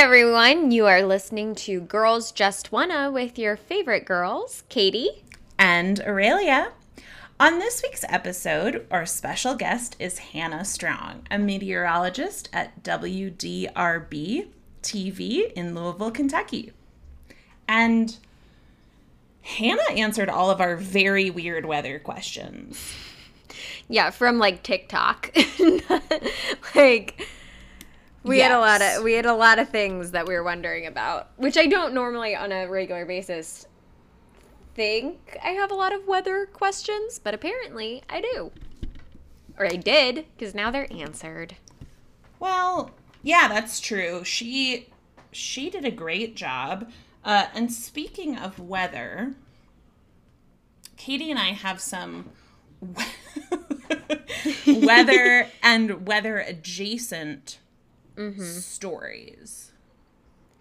everyone. You are listening to Girls Just Wanna with your favorite girls, Katie. and Aurelia. On this week's episode, our special guest is Hannah Strong, a meteorologist at WDRB TV in Louisville, Kentucky. And Hannah answered all of our very weird weather questions. Yeah, from like TikTok. like we had a lot of we had a lot of things that we were wondering about, which I don't normally on a regular basis think I have a lot of weather questions, but apparently I do. Or I did, because now they're answered. Well, yeah, that's true. She she did a great job. Uh, and speaking of weather, Katie and I have some weather and weather adjacent stories.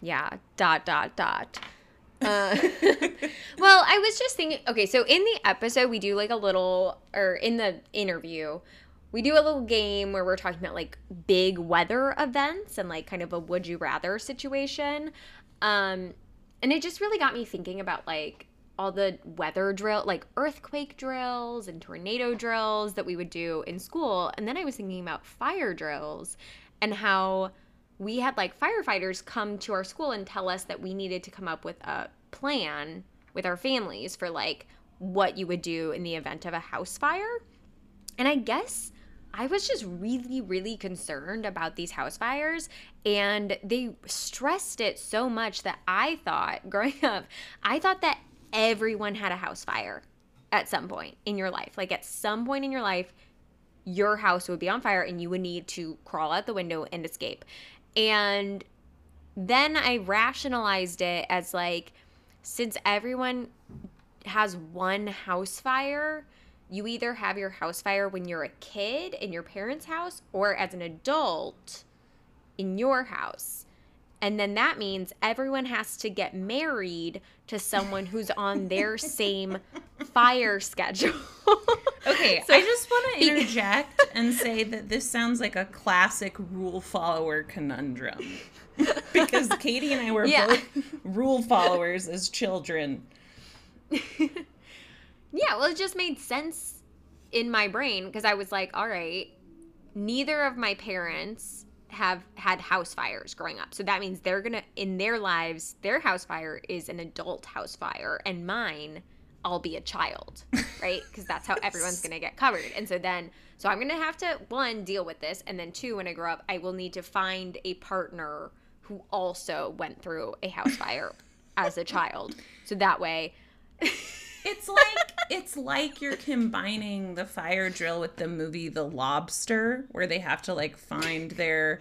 Yeah, dot dot dot. Uh, well, I was just thinking. Okay, so in the episode, we do like a little, or in the interview, we do a little game where we're talking about like big weather events and like kind of a would you rather situation. Um, and it just really got me thinking about like all the weather drill, like earthquake drills and tornado drills that we would do in school. And then I was thinking about fire drills and how we had like firefighters come to our school and tell us that we needed to come up with a plan with our families for like what you would do in the event of a house fire. And I guess I was just really, really concerned about these house fires. And they stressed it so much that I thought, growing up, I thought that everyone had a house fire at some point in your life. Like at some point in your life, your house would be on fire and you would need to crawl out the window and escape. And then I rationalized it as like, since everyone has one house fire, you either have your house fire when you're a kid in your parents' house or as an adult in your house. And then that means everyone has to get married to someone who's on their same fire schedule. Okay, So- I just want to interject and say that this sounds like a classic rule follower conundrum. Because Katie and I were Yeah. both rule followers as children. Yeah, well, it just made sense in my brain because I was like, all right, neither of my parents have had house fires growing up. So that means they're going to, in their lives, their house fire is an adult house fire, and mine, I'll be a child, right? Because that's how everyone's going to get covered. And so then, so I'm going to have to, one, deal with this. And then, two, when I grow up, I will need to find a partner who also went through a house fire as a child. So that way, It's like it's like you're combining the fire drill with the movie The Lobster, where they have to like find their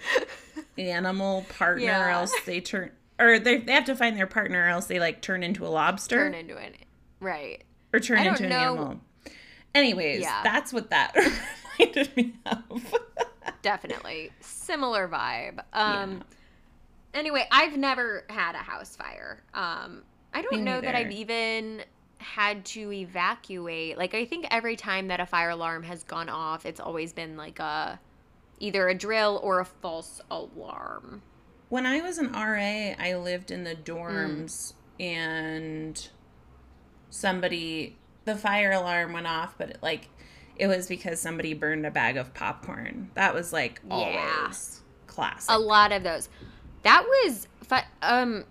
animal partner, or Yeah. else they turn, or they they have to find their partner, or else they like turn into a lobster turn into an, right. or turn into an know- animal. Anyways, Yeah. that's what that reminded me of. definitely similar vibe um anyway i've never had a house fire um i don't Me know that i've even had to evacuate like i think every time that a fire alarm has gone off it's always been like a either a drill or a false alarm When I was an RA, I lived in the Mm. dorms and somebody the fire alarm went off, but it, like it was because somebody burned a bag of popcorn. That was like always Yeah. classic. a lot of those that was um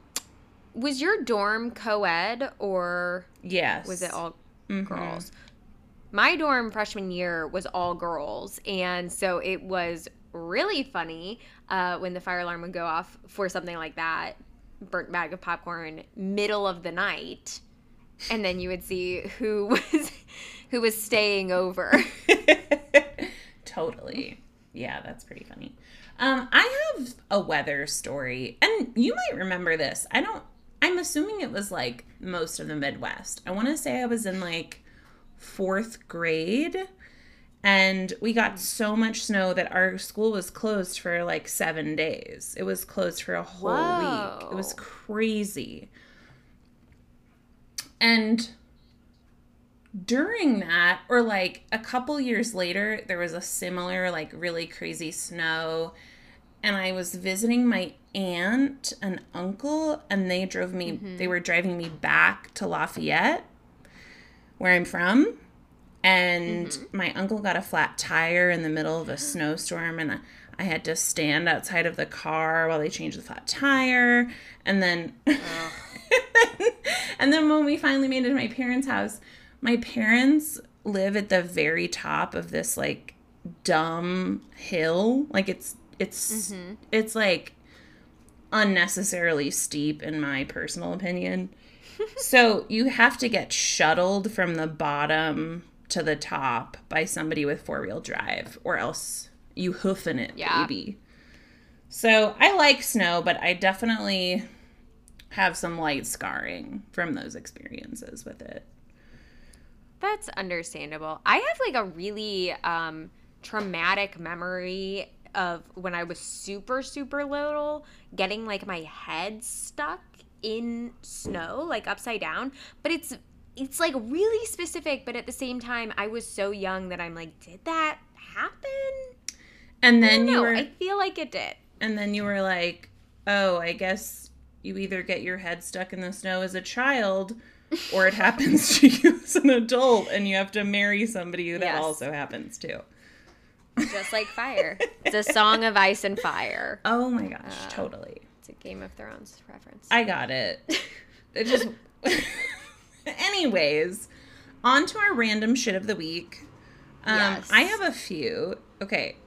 was your dorm co-ed or yes. was it all Mhm. girls. My dorm freshman year was all girls, and so it was really funny uh, when the fire alarm would go off for something like that, burnt bag of popcorn, middle of the night, and then you would see who was who was staying over. totally. Yeah, that's pretty funny. Um, I have a weather story, and you might remember this. I don't. I'm assuming it was like most of the Midwest. I want to say I was in like fourth grade, and we got hmm. so much snow that our school was closed for like seven days. It was closed for a whole week. It was crazy. And during that or like a couple years later there was a similar like really crazy snow and i was visiting my aunt and uncle, and they drove me, Mm-hmm. they were driving me back to Lafayette, where I'm from. And Mm-hmm. my uncle got a flat tire in the middle of a snowstorm, and I- I had to stand outside of the car while they changed the flat tire. And then, and then when we finally made it to my parents' house, my parents live at the very top of this like dumb hill. Like it's it's it's like unnecessarily steep in my personal opinion. so you have to get shuttled from the bottom to the top by somebody with four wheel drive, or else you hoofing it, Yeah. baby. So I like snow, but I definitely have some light scarring from those experiences with it. That's understandable. I have like a really um, traumatic memory of when I was super, super little, getting like my head stuck in snow, like upside down. But it's it's like really specific, but at the same time, I was so young that I'm like, did that happen? And then you No, were I feel like it did. and then you were like, "Oh, I guess you either get your head stuck in the snow as a child or it happens to you as an adult and you have to marry somebody who that Yes. also happens to." Just like fire. it's a song of ice and fire. Oh my gosh, totally. It's a Game of Thrones reference. I got it. It just Anyways, on to our random shit of the week. Um, Yes. I have a few. Okay.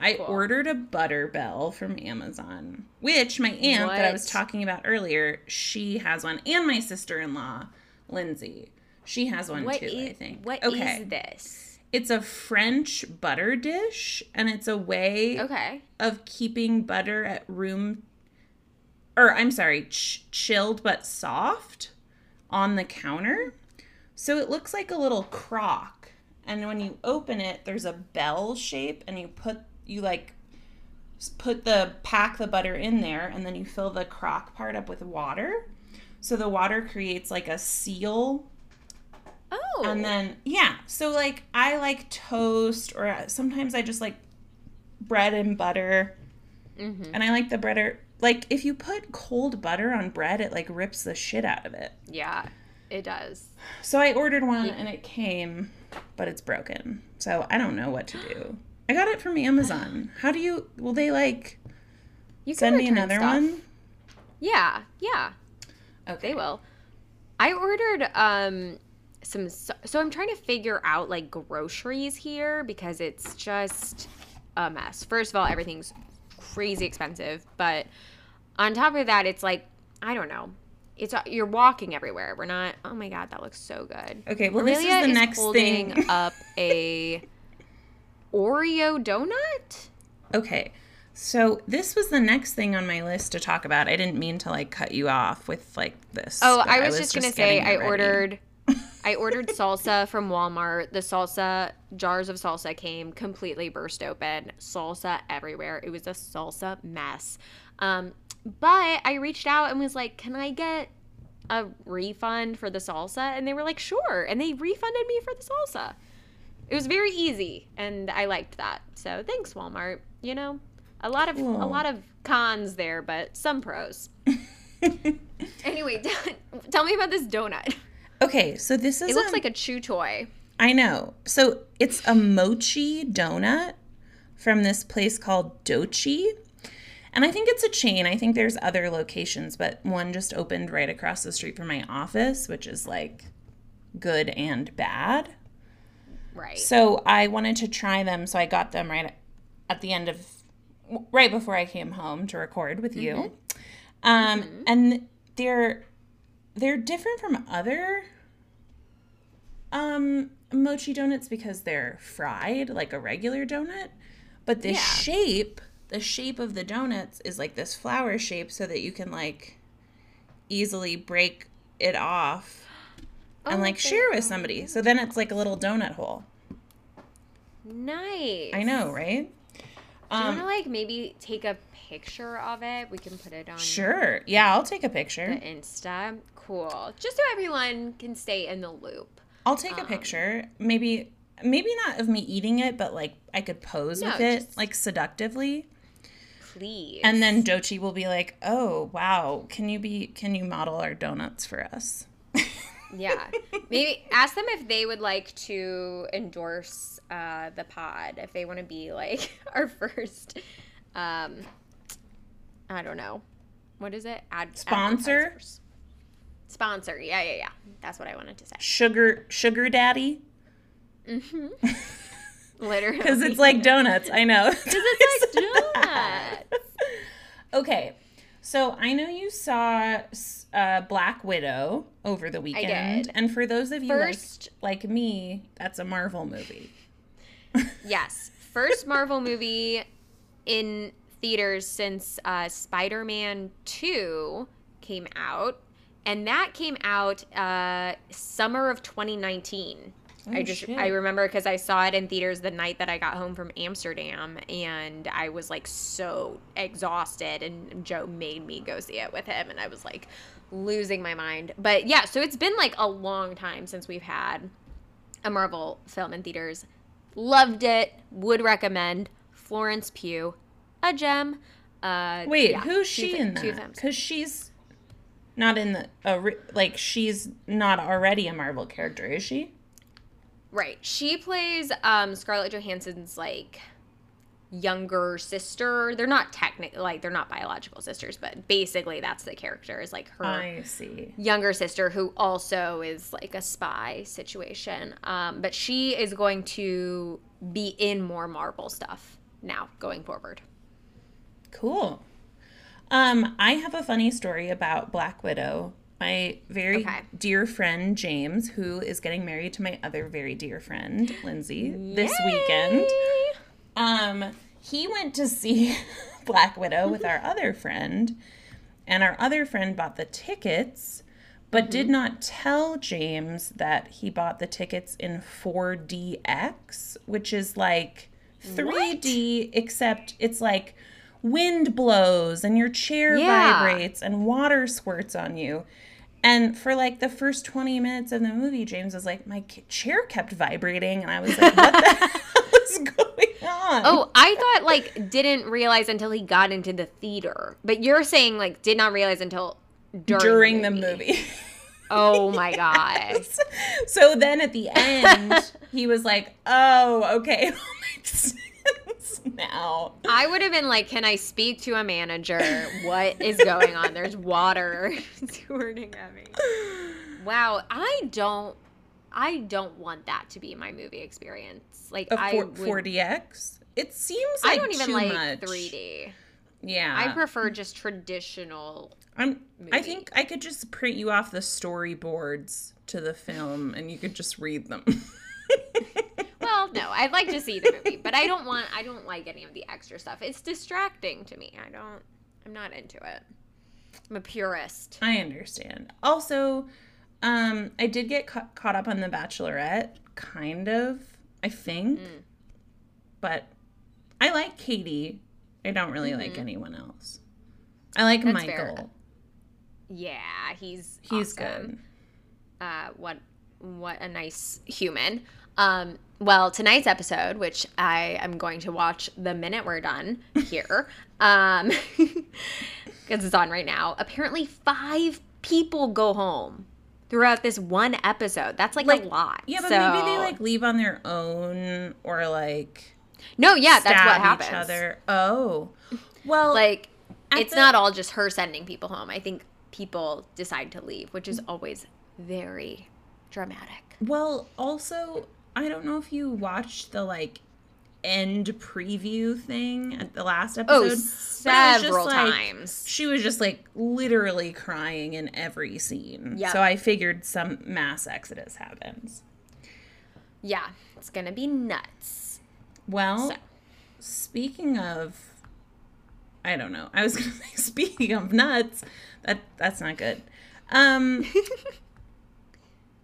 I Cool. ordered a butter bell from Amazon, which my aunt that I was talking about earlier, she has one, and my sister in law, Lindsay. She has one What too, is I think. what is okay. this? It's a French butter dish, and it's a way Okay. of keeping butter at room or I'm sorry, ch- chilled but soft on the counter. So it looks like a little crock. And when you open it, there's a bell shape and you put you like put the pack the butter in there and then you fill the crock part up with water. So the water creates like a seal Oh. and then yeah, so like I like toast or sometimes I just like bread and butter. Mhm. And I like the butter like if you put cold butter on bread, it like rips the shit out of it. Yeah, it does. So I ordered one and it came, but it's broken. So I don't know what to do. I got it from Amazon. How do you will they like You send me another stuff. one? Yeah, yeah, Okay. they will. I ordered um some so, so I'm trying to figure out like groceries here because it's just a mess. First of all, everything's crazy expensive, but on top of that, it's like I don't know. It's you're walking everywhere. We're not. Oh my god, that looks so good. Okay, well this is the next holding thing. up a Oreo donut. Okay. So this was the next thing on my list to talk about. I didn't mean to like cut you off with like this. Oh, but I was, just gonna say I ready. ordered I ordered salsa from Walmart. The salsa jars of salsa came completely burst open. Salsa everywhere. It was a salsa mess. Um, but I reached out and was like, "Can I get a refund for the salsa?" And they were like, "Sure." And they refunded me for the salsa. It was very easy, and I liked that. So thanks, Walmart. You know, a lot of a lot of cons there, but some pros. Anyway, tell me about this donut. Okay, so this is It looks a- like a chew toy. I know. So it's a mochi donut from this place called Dochi. And I think it's a chain. I think there's other locations, but one just opened right across the street from my office, which is like good and bad. Right. So I wanted to try them, so I got them right at the end of right before I came home to record with you. Mm-hmm. Um mm-hmm. and they're they're different from other um mochi donuts because they're fried like a regular donut, but the Yeah. shape, the shape of the donuts is like this flower shape so that you can like easily break it off and Oh, like share with somebody. So then it's like a little donut hole. Nice. I know, right? Do you want to Um, like maybe take a picture of it? We can put it on sure. Yeah, I'll take a picture. the. Insta. Cool. Just so everyone can stay in the loop. I'll take a um, picture. Maybe maybe not of me eating it, but like I could pose No, with it like seductively. please. And then Dochi will be like, "Oh, wow. Can you be can you model our donuts for us?" yeah, maybe ask them if they would like to endorse uh, the pod. If they want to be like our first, um, I don't know, what is it? Ad Sponsor? advertisers. Sponsor. Yeah, yeah, yeah. That's what I wanted to say. Sugar sugar daddy? Mm-hmm. Literally, Cuz it's like donuts. I know. Because it's like donuts. Okay. So I know you saw uh, Black Widow over the weekend. And for those of you First- like like me, that's a Marvel movie. Yes, first Marvel movie in theaters since uh, Spider-Man Two came out, and that came out uh, summer of 2019. I Oh, just shit. I remember because I saw it in theaters the night that I got home from Amsterdam, and I was like so exhausted, and Joe made me go see it with him, and I was like losing my mind. But yeah, so it's been like a long time since we've had a Marvel film in theaters. Loved it. Would recommend. Florence Pugh, a gem. Uh, Wait, yeah, who's she thi- in two that? Cuz she's not in the uh, like she's not already a Marvel character, is she? Right. She plays um, Scarlett Johansson's like younger sister. They're not technically like they're not biological sisters, but basically that's the character is like her I see. younger sister who also is like a spy situation. Um, but she is going to be in more Marvel stuff now going forward. Cool. Um, I have a funny story about Black Widow. My very Okay. dear friend James, who is getting married to my other very dear friend Lindsay this Yay! weekend. Um, he went to see Black Widow with our other friend, and our other friend bought the tickets, but did not tell James that he bought the tickets in 4DX, which is like 3D, except it's like wind blows and your chair Yeah. vibrates and water squirts on you. And for like the first 20 minutes of the movie, James was like, My chair kept vibrating. And I was like, What the hell is going on? Oh, I thought like didn't realize until he got into the theater. But you're saying like did not realize until during, during the movie. Oh my god. so then at the end, he was like, Oh, okay. It all makes sense now. I would have been like, "Can I speak to a manager? What is going on? There's water squirting at me." Wow, I don't, I don't want that to be my movie experience. Like, A I four, would, 4DX? It seems like I don't even too like much. 3D. Yeah. I prefer just traditional. I'm I think I could just print you off the storyboards to the film and you could just read them. No, I'd like to see the movie, but I don't want. I don't like any of the extra stuff. It's distracting to me. I don't. I'm not into it. I'm a purist. I understand. Also, um I did get ca- caught up on the Bachelorette kind of, I think. Mm. But I like Katie. I don't really like anyone else. I like Mm-hmm. That's fair. Michael. Yeah, he's He's awesome. good. uh, what what a nice human. Um, well, tonight's episode, which I am going to watch the minute we're done here, um, because it's on right now. Apparently, five people go home throughout this one episode. That's like, Like, a lot. Yeah, but So- maybe they like leave on their own or like no, yeah, that's what happens. each other. Oh. Well, Like, it's the- not all just her sending people home. I think people decide to leave, which is always very dramatic. Well, also, I don't know if you watched the like end preview thing at the last episode. Oh, but it was just, several like, times. She was just like literally crying in every scene. Yep. So I figured some mass exodus happens. Yeah, it's gonna be nuts. Well, So- speaking of I don't know. I was going to say speaking of nuts, that that's not good. Um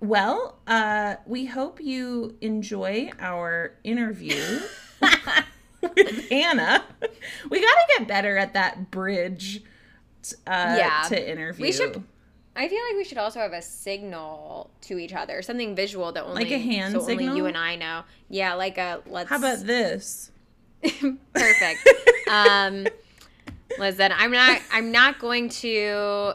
Well, uh, we hope you enjoy our interview with Hannah. We got to get better at that bridge uh, Yeah. to interview. We should- I feel like we should also have a signal to each other, something visual that only Like a hand so only signal? you and I know. Yeah, like a let's. How about this? perfect? um, Listen, I'm not I'm not going to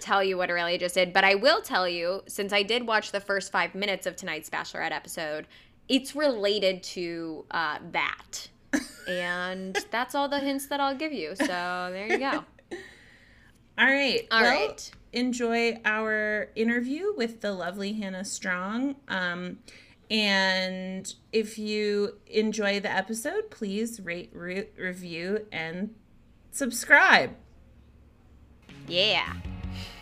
tell you what Aurelia just did, but I will tell you, since I did watch the first five minutes of tonight's Bachelorette episode, it's related to uh, that. and that's all the hints that I'll give you. So there you go. All right. All well, right. Enjoy our interview with the lovely Hannah Strong. Um, and if you enjoy the episode, please rate, re- review, and subscribe. Yeah.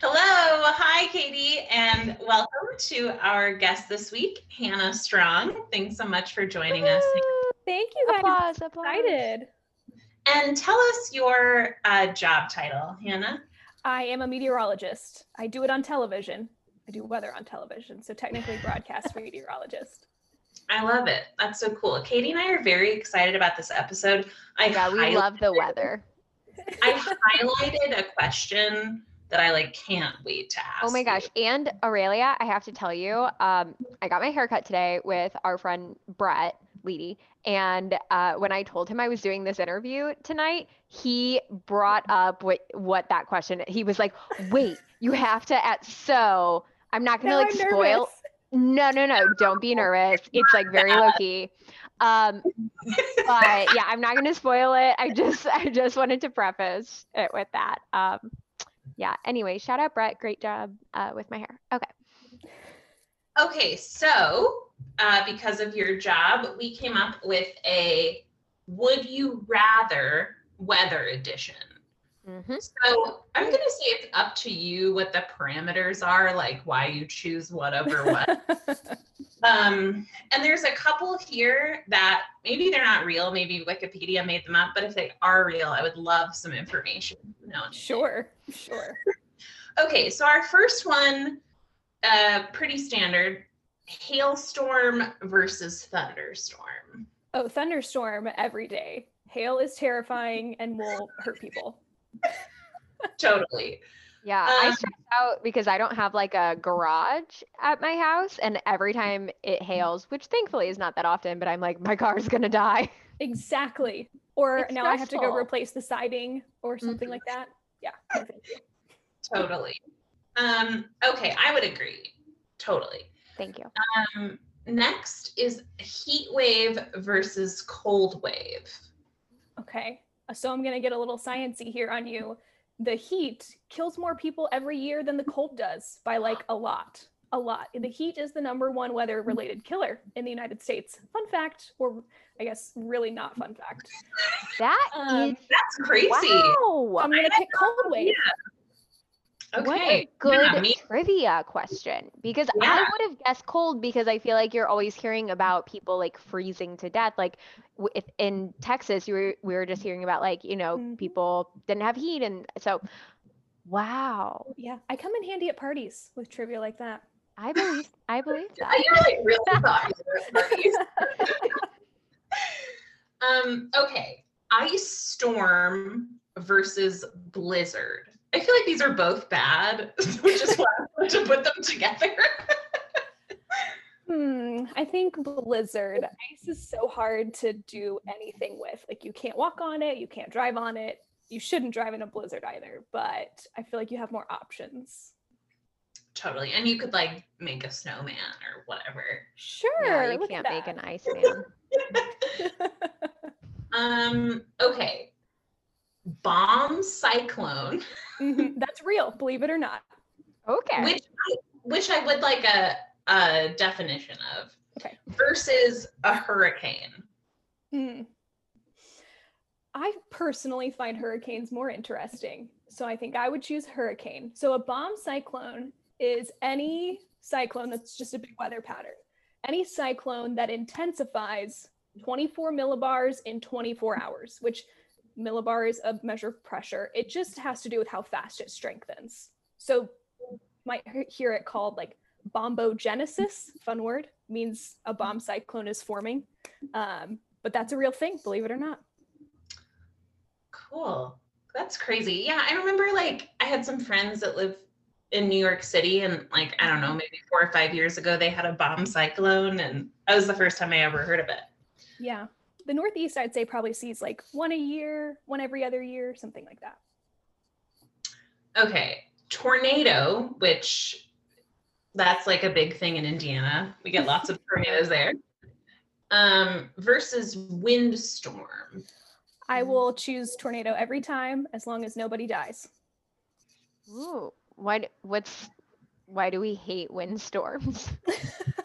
Hello, hi Katie, and welcome to our guest this week, Hannah Strong. Thanks so much for joining us. Thank you guys. Applause, applause. Excited. And tell us your uh, job title, Hannah. I am a meteorologist. I do it on television. I do weather on television, so technically broadcast meteorologist. I love it. That's so cool. Katie and I are very excited about this episode. I Yeah, we love the weather. I highlighted a question that I like can't wait to ask. Oh my gosh. you. And Aurelia, I have to tell you, um, I got my haircut today with our friend Brett Leedy. And uh, when I told him I was doing this interview tonight, he brought up what, what that question. He was like, wait, you have to at so I'm not gonna Now like I'm spoil. nervous. No, no, no. Don't be nervous. It's like very low key. Um, but yeah, I'm not gonna spoil it. I just I just wanted to preface it with that. Um, yeah. Anyway, shout out Brett. Great job uh, with my hair. Okay. Okay, so uh, because of your job, we came up with a would you rather weather edition. Hmm So I'm going to say it's up to you what the parameters are, like why you choose what over what. um, and there's a couple here that maybe they're not real, maybe Wikipedia made them up, but if they are real, I would love some information. No, sure, sure. Okay, so our first one, uh, pretty standard hailstorm versus thunderstorm. Oh, thunderstorm every day. Hail is terrifying and will hurt people. Totally. Yeah, I Um, stress out because I don't have like a garage at my house, and every time it hails, which thankfully is not that often, but I'm like, my car's gonna die. Exactly. Or It's now I have to go replace the siding or something Mhm. like that. Yeah. no, thank you. Totally. Um, okay, I would agree. Totally. Thank you. Um, next is heat wave versus cold wave. Okay. So I'm gonna get a little sciency here on you. The heat kills more people every year than the cold does by like a lot. A lot. The heat is the number one weather related killer in the United States. Fun fact, or I guess really not fun fact. That is Um, That's crazy. wow. I'm gonna pick cold wave. What Okay. a good yeah, trivia question. Because I would have guessed cold because I feel like you're always hearing about people like freezing to death. Like if in Texas, you were we were just hearing about like you know Mhm. people didn't have heat, and so wow, Yeah, I come in handy at parties with trivia like that. I believe I believe that. I really, really thought you. Um, okay. Ice storm versus blizzard. I feel like these are both bad. Which is why I wanted to put them together. Hmm, I think blizzard. Ice is so hard to do anything with. Like you can't walk on it, you can't drive on it. You shouldn't drive in a blizzard either, but I feel like you have more options. totally. And you could like make a snowman or whatever. Sure. Yeah, you can't make an ice man. Um, okay. Bomb cyclone, Mhm, That's real, believe it or not. Okay. which I which I would like a, a definition of. Okay. Versus a hurricane. Hmm. I personally find hurricanes more interesting. So I think I would choose hurricane. So a bomb cyclone is any cyclone that's just a big weather pattern. Any cyclone that intensifies 24 millibars in 24 hours, which millibar is a measure of pressure. It just has to do with how fast it strengthens. So you might hear it called like bombogenesis, fun word, means a bomb cyclone is forming. Um, but that's a real thing, believe it or not. Cool. That's crazy. Yeah, I remember like I had some friends that live in New York City, and like I don't know, maybe four or five years ago, they had a bomb cyclone, and that was the first time I ever heard of it. Yeah. The Northeast, I'd say, probably sees like one a year, one every other year, something like that. Okay, tornado, which that's like a big thing in Indiana. We get lots of tornadoes there. Um, versus windstorm. I will choose tornado every time as long as nobody dies. Ooh, why? What's? Why do we hate windstorms?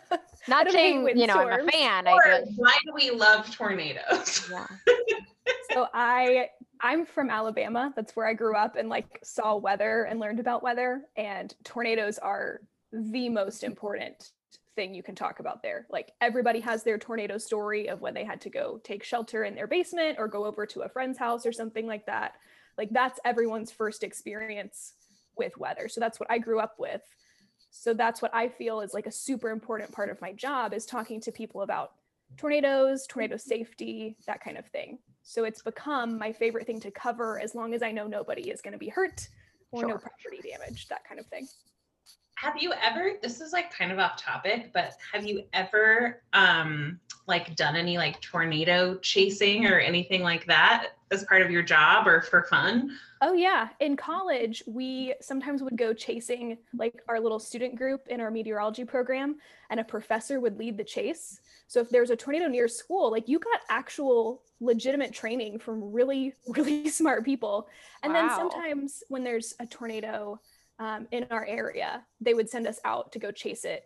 I Not saying you know I'm a windstorms. fan. I Or just why do we love tornadoes? yeah. so I I'm from Alabama. That's where I grew up and like saw weather and learned about weather. And tornadoes are the most important thing you can talk about there. Like everybody has their tornado story of when they had to go take shelter in their basement or go over to a friend's house or something like that. Like that's everyone's first experience with weather. So that's what I grew up with. So that's what I feel is like a super important part of my job is talking to people about tornadoes, tornado mm-hmm. safety, that kind of thing. So it's become my favorite thing to cover as long as I know nobody is going to be hurt or no property damage, that kind of thing. Have you ever, this is like kind of off topic, but have you ever um like done any like tornado chasing or anything like that as part of your job or for fun? Oh yeah, in college we sometimes would go chasing like our little student group in our meteorology program and a professor would lead the chase. So if there's a tornado near school, like you got actual legitimate training from really really smart people. And then sometimes when there's a tornado um, in our area, they would send us out to go chase it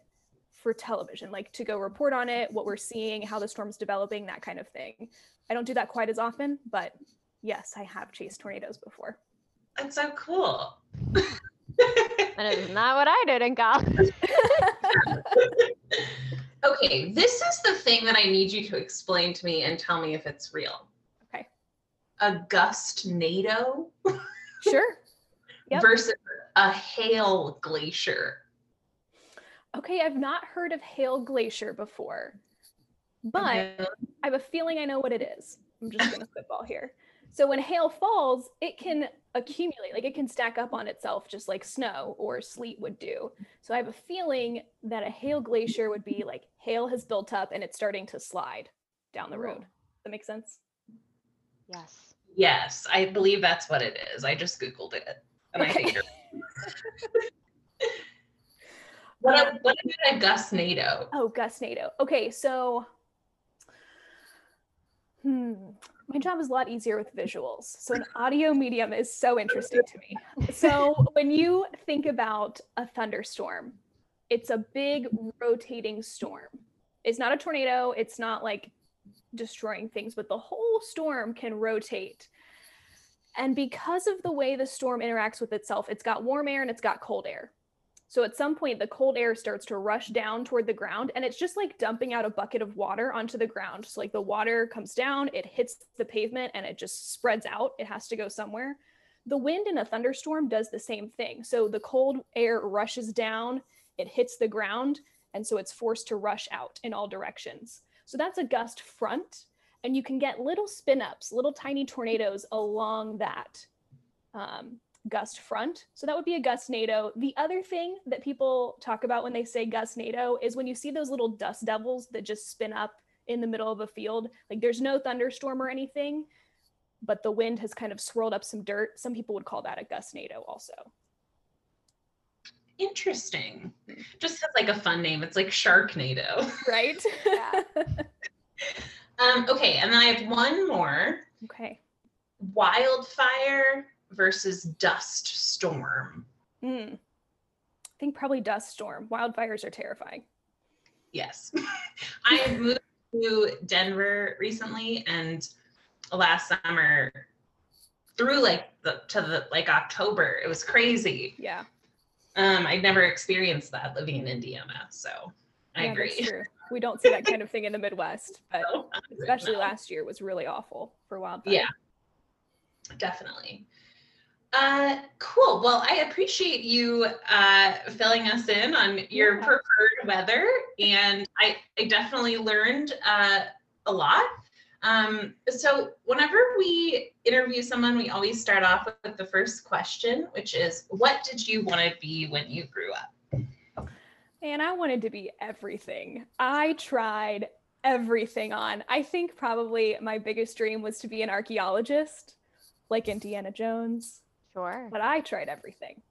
for television, like to go report on it, what we're seeing, how the storm's developing, that kind of thing. I don't do that quite as often, but yes, I have chased tornadoes before. That's so cool. That is not what I did in college. okay, this is the thing that I need you to explain to me and tell me if it's real. Okay. A gustnado Sure. Yep. versus a hail glacier. Okay, I've not heard of Hail Glacier before, but Okay. I have a feeling I know what it is. I'm just going to spitball here. So when hail falls, it can accumulate, like it can stack up on itself just like snow or sleet would do. So I have a feeling that a hail glacier would be like hail has built up and it's starting to slide down the road. Does That makes sense? Yes. Yes, I believe that's what it is. I just Googled it. And I think Okay. you're what, a, what about a gustnado? Oh, gustnado. Okay, so hmm, my job is a lot easier with visuals. So an audio medium is so interesting to me. So when you think about a thunderstorm, it's a big rotating storm. It's not a tornado, it's not like destroying things, but the whole storm can rotate. And because of the way the storm interacts with itself, it's got warm air and it's got cold air. So at some point, the cold air starts to rush down toward the ground, and it's just like dumping out a bucket of water onto the ground. So, like the water comes down, it hits the pavement, and it just spreads out. It has to go somewhere. The wind in a thunderstorm does the same thing. So, the cold air rushes down, it hits the ground, and so it's forced to rush out in all directions. So, that's a gust front, and you can get little spin ups, little tiny tornadoes along that. Um, gust front. So that would be a gustnado. The other thing that people talk about when they say gustnado is when you see those little dust devils that just spin up in the middle of a field. Like there's no thunderstorm or anything, but the wind has kind of swirled up some dirt. Some people would call that a gustnado also. Interesting. Just has like a fun name. It's like Sharknado. Right? Yeah. Um, okay, and then I have one more. okay. Wildfire versus dust storm. Hmm. I think probably dust storm. Wildfires are terrifying. Yes. I have moved to Denver recently and last summer through like the to the like October. It was crazy. Yeah. Um I'd never experienced that living in Indiana. So I yeah, agree. We don't see that kind of thing in the Midwest, but So, especially no, last year was really awful for wildfire. Yeah. Definitely. Uh, cool. Well, I appreciate you uh, filling us in on your Yeah. preferred weather, and I, I definitely learned uh, a lot. Um, so whenever we interview someone, we always start off with the first question, which is, what did you want to be when you grew up? And I wanted to be everything. I tried everything on. I think probably my biggest dream was to be an archaeologist, like Indiana Jones. Sure. But I tried everything.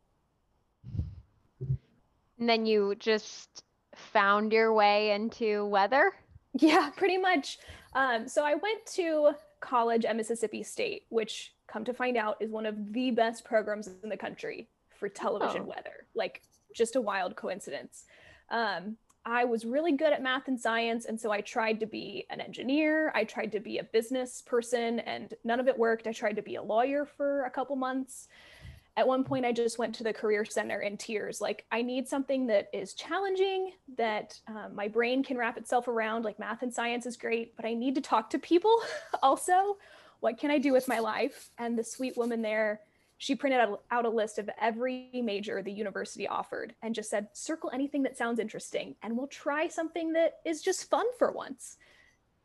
And then you just found your way into weather? Yeah, pretty much. Um, so I went to college at Mississippi State, which, come to find out, is one of the best programs in the country for television Oh. weather. Like, just a wild coincidence. Um, I was really good at math and science, and so I tried to be an engineer. I tried to be a business person, and none of it worked. I tried to be a lawyer for a couple months. At one point, I just went to the career center in tears. Like, I need something that is challenging, that um, my brain can wrap itself around. Like, math and science is great, but I need to talk to people also. What can I do with my life? And the sweet woman there, she printed out, a list of every major the university offered and just said, circle anything that sounds interesting, and we'll try something that is just fun for once.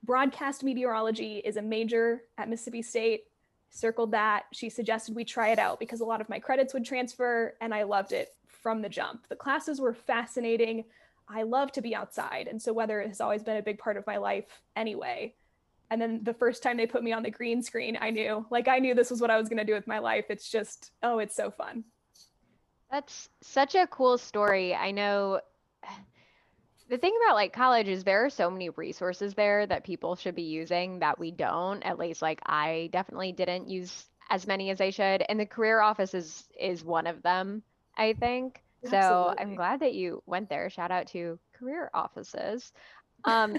Broadcast meteorology is a major at Mississippi State circled that. She suggested we try it out because a lot of my credits would transfer, and I loved it from the jump. The classes were fascinating. I love to be outside, and so weather has always been a big part of my life anyway. And then the first time they put me on the green screen, I knew, like, I knew this was what I was going to do with my life. It's just, oh, it's so fun. That's such a cool story. I know the thing about like college is there are so many resources there that people should be using that we don't. At least like I definitely didn't use as many as I should. And the career office is is one of them, I think. Absolutely. So I'm glad that you went there. Shout out to career offices. Um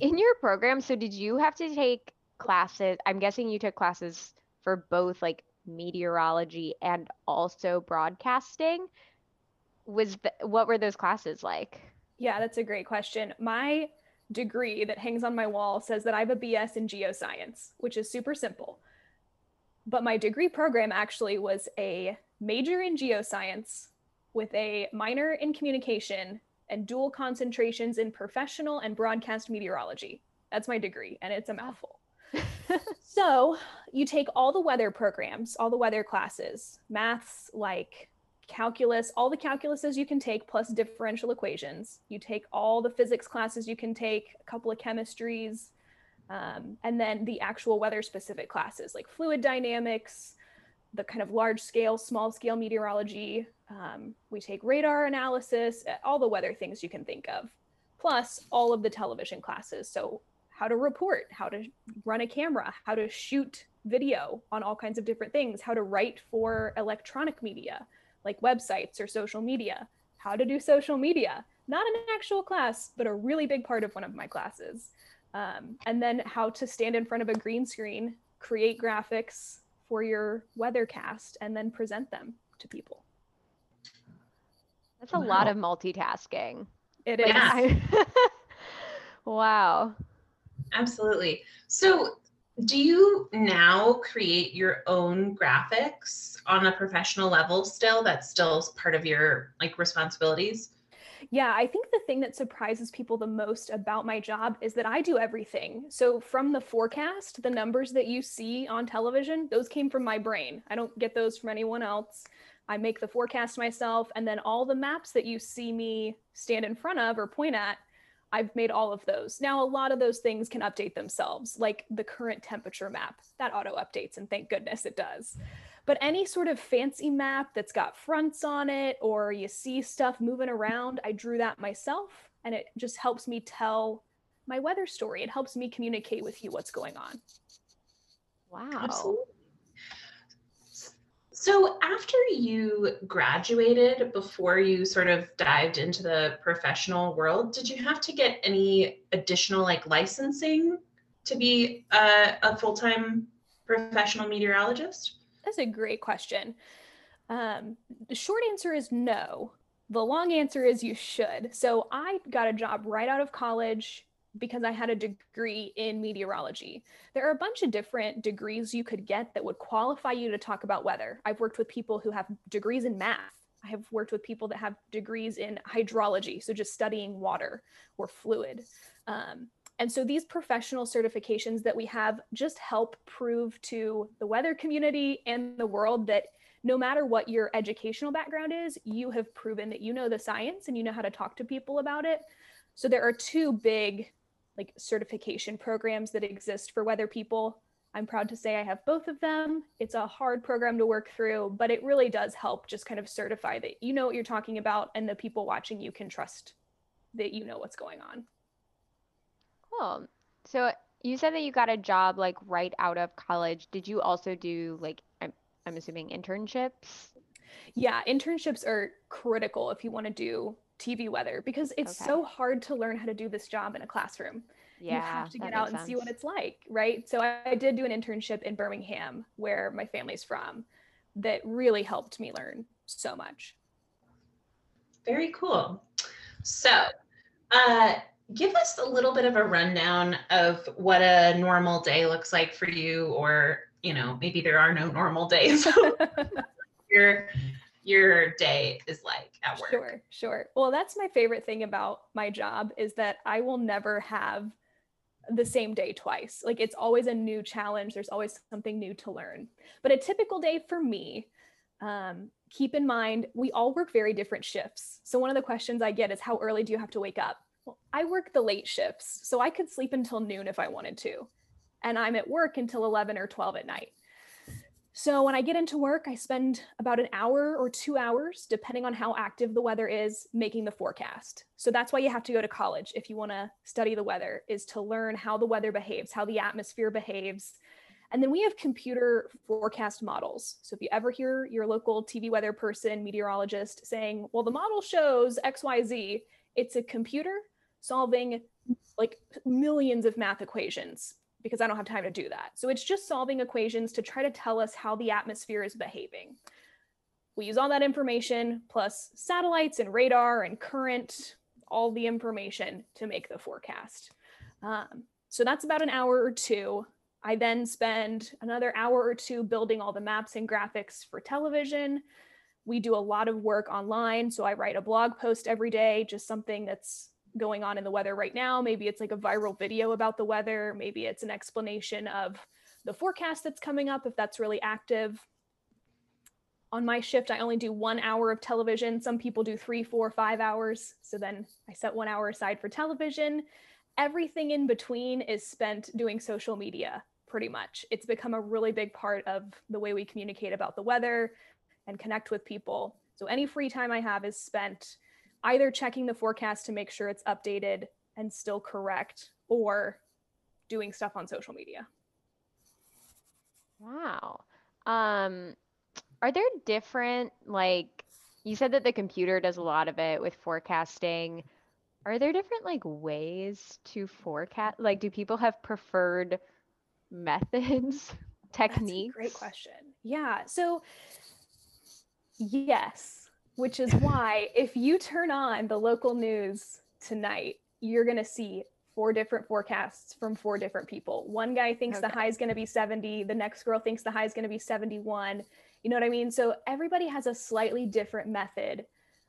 in your program, so did you have to take classes? I'm guessing you took classes for both like meteorology and also broadcasting. Was the, what were those classes like? Yeah, that's a great question. My degree that hangs on my wall says that I have a BS in geoscience, which is super simple. But my degree program actually was a major in geoscience with a minor in communication and dual concentrations in professional and broadcast meteorology. That's my degree, and it's a mouthful. so you take all the weather programs, all the weather classes, maths like calculus, all the calculuses you can take plus differential equations. You take all the physics classes you can take, a couple of chemistries, um, and then the actual weather specific classes like fluid dynamics, the kind of large scale, small scale meteorology. Um, we take radar analysis, uh, all the weather things you can think of, plus all of the television classes. So, how to report, how to run a camera, how to shoot video on all kinds of different things, how to write for electronic media like websites or social media, how to do social media. Not an actual class, but a really big part of one of my classes. Um, and then how to stand in front of a green screen, create graphics for your weathercast, and then present them to people. That's a lot of multitasking. It is. Yeah. Wow. Absolutely. So, do you now create your own graphics on a professional level still? That's still part of your like responsibilities? Yeah, I think the thing that surprises people the most about my job is that I do everything. So, from the forecast, the numbers that you see on television, those came from my brain. I don't get those from anyone else. I make the forecast myself. And then all the maps that you see me stand in front of or point at, I've made all of those. Now, a lot of those things can update themselves, like the current temperature map that auto updates, and thank goodness it does. But any sort of fancy map that's got fronts on it or you see stuff moving around, I drew that myself and it just helps me tell my weather story. It helps me communicate with you what's going on. Wow. Absolutely. So, after you graduated, before you sort of dived into the professional world, did you have to get any additional like licensing to be a, a full time professional meteorologist? That's a great question. Um, the short answer is no. The long answer is you should. So I got a job right out of college because I had a degree in meteorology. There are a bunch of different degrees you could get that would qualify you to talk about weather. I've worked with people who have degrees in math. I have worked with people that have degrees in hydrology, so just studying water or fluid. Um, And so these professional certifications that we have just help prove to the weather community and the world that no matter what your educational background is, you have proven that you know the science and you know how to talk to people about it. So there are two big like certification programs that exist for weather people. I'm proud to say I have both of them. It's a hard program to work through, but it really does help just kind of certify that you know what you're talking about and the people watching you can trust that you know what's going on. Cool. So you said that you got a job like right out of college. Did you also do like I'm I'm assuming internships? Yeah, internships are critical if you want to do TV weather because it's Okay. so hard to learn how to do this job in a classroom. Yeah. you have to get out makes and see what it's like, right? So I, I did do an internship in Birmingham, where my family's from, that really helped me learn so much. Very cool. So, uh, give us a little bit of a rundown of what a normal day looks like for you, or you know, maybe there are no normal days. your your day is like at work. Sure, sure. Well, that's my favorite thing about my job is that I will never have the same day twice. Like it's always a new challenge. There's always something new to learn. But a typical day for me, um, keep in mind we all work very different shifts. So one of the questions I get is how early do you have to wake up? Well, I work the late shifts, so I could sleep until noon if I wanted to, and I'm at work until 11 or 12 at night. So when I get into work, I spend about an hour or two hours, depending on how active the weather is, making the forecast. So that's why you have to go to college if you want to study the weather, is to learn how the weather behaves, how the atmosphere behaves. And then we have computer forecast models. So if you ever hear your local TV weather person, meteorologist saying, well, the model shows XYZ, it's a computer solving like millions of math equations because I don't have time to do that. So it's just solving equations to try to tell us how the atmosphere is behaving. We use all that information plus satellites and radar and current, all the information to make the forecast. Um, so that's about an hour or two. I then spend another hour or two building all the maps and graphics for television. We do a lot of work online. So I write a blog post every day, just something that's going on in the weather right now. Maybe it's like a viral video about the weather. Maybe it's an explanation of the forecast that's coming up if that's really active. On my shift, I only do one hour of television. Some people do three, four, five hours. So then I set one hour aside for television. Everything in between is spent doing social media, pretty much. It's become a really big part of the way we communicate about the weather and connect with people. So any free time I have is spent either checking the forecast to make sure it's updated and still correct or doing stuff on social media. Wow. Um, are there different, like, you said that the computer does a lot of it with forecasting. Are there different, like, ways to forecast? Like, do people have preferred methods, techniques? Great question. Yeah. So, yes, which is why if you turn on the local news tonight, you're going to see four different forecasts from four different people. One guy thinks the high is going to be 70, the next girl thinks the high is going to be 71. You know what I mean? So, everybody has a slightly different method